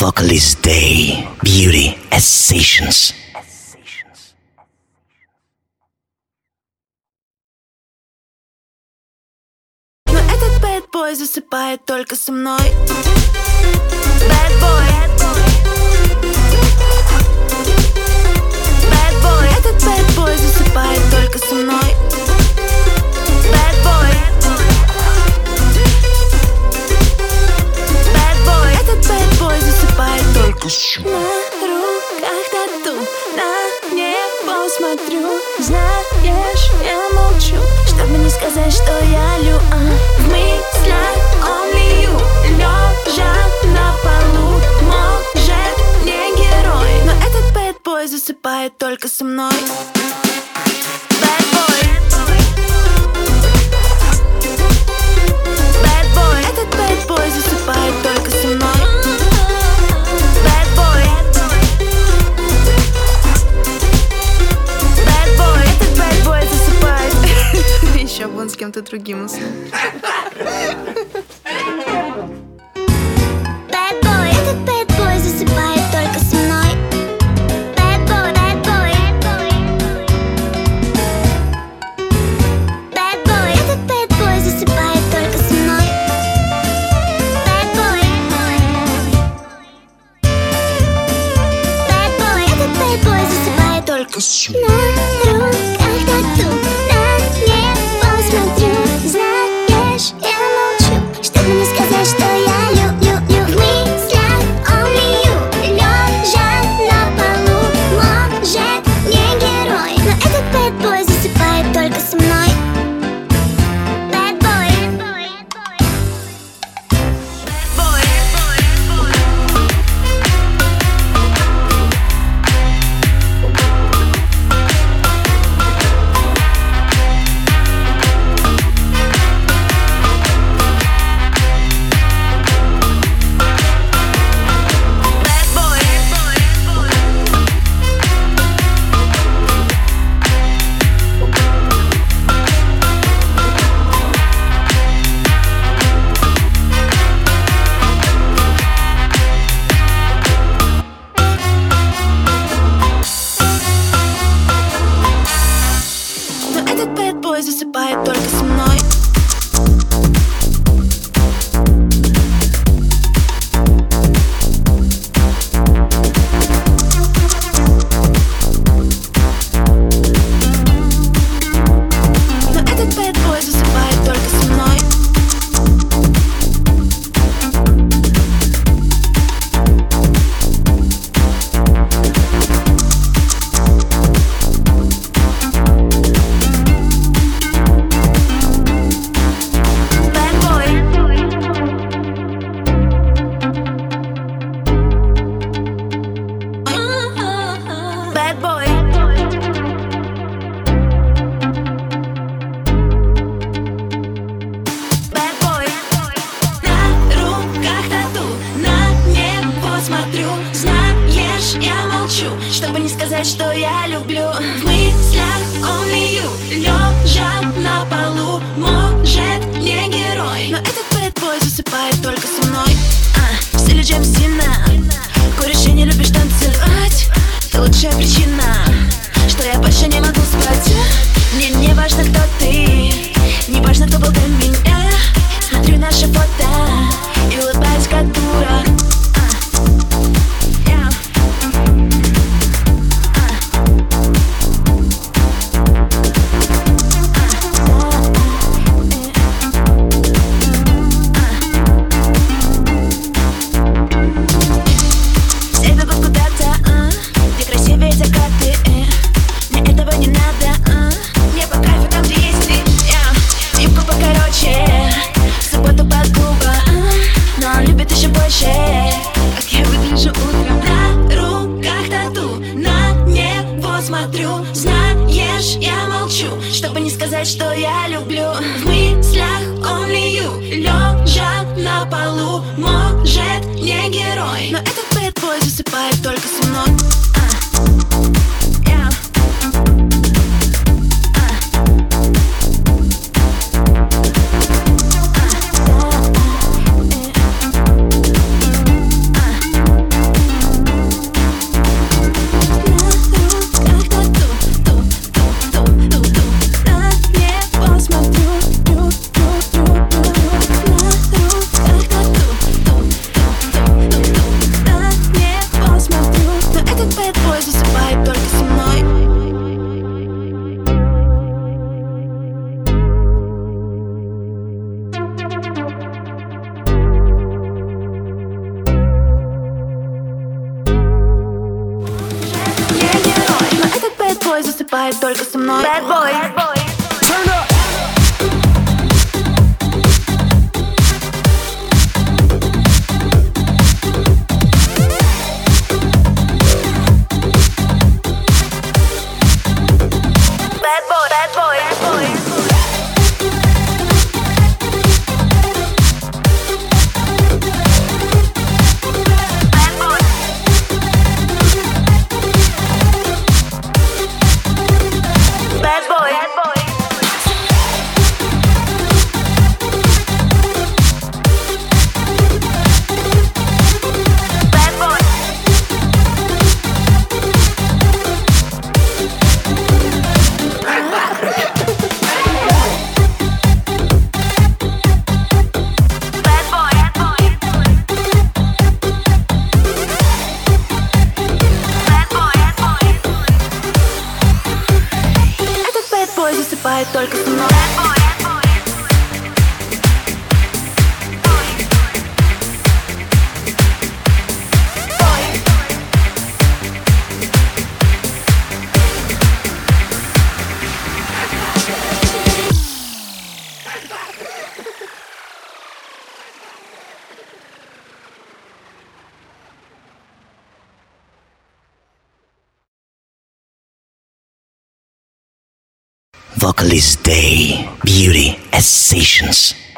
Vocalist Day. Beauty as Sessions. Но этот bad boy засыпает только со мной Bad boy Bad boy Этот bad boy засыпает только со мной Bad Мной На руках тату, на небо смотрю. Знаешь, я молчу, чтобы не сказать, что я лю а В мыслях only you Лежа на полу, может, не герой. Но этот boy засыпает только со мной он с кем-то другим уснул. Только мной. Сказать, что я люблю. В мыслях only you. Лежа на полу, может, не герой. Но этот boy засыпает только со мной. А, В стиле Джеймс Дина Куришь и не любишь танцевать. Это лучшая причина Что я больше не могу спать. Мне не важно, кто ты смотрю Знаешь, я молчу, чтобы не сказать, что я люблю. В мыслях only you, лежа на полу Может, не герой. Но этот boy засыпает только со мной засыпает только со мной Bad boy, Bad boy. Засыпает только со мной. Vocalist Day. Beauty as Sessions.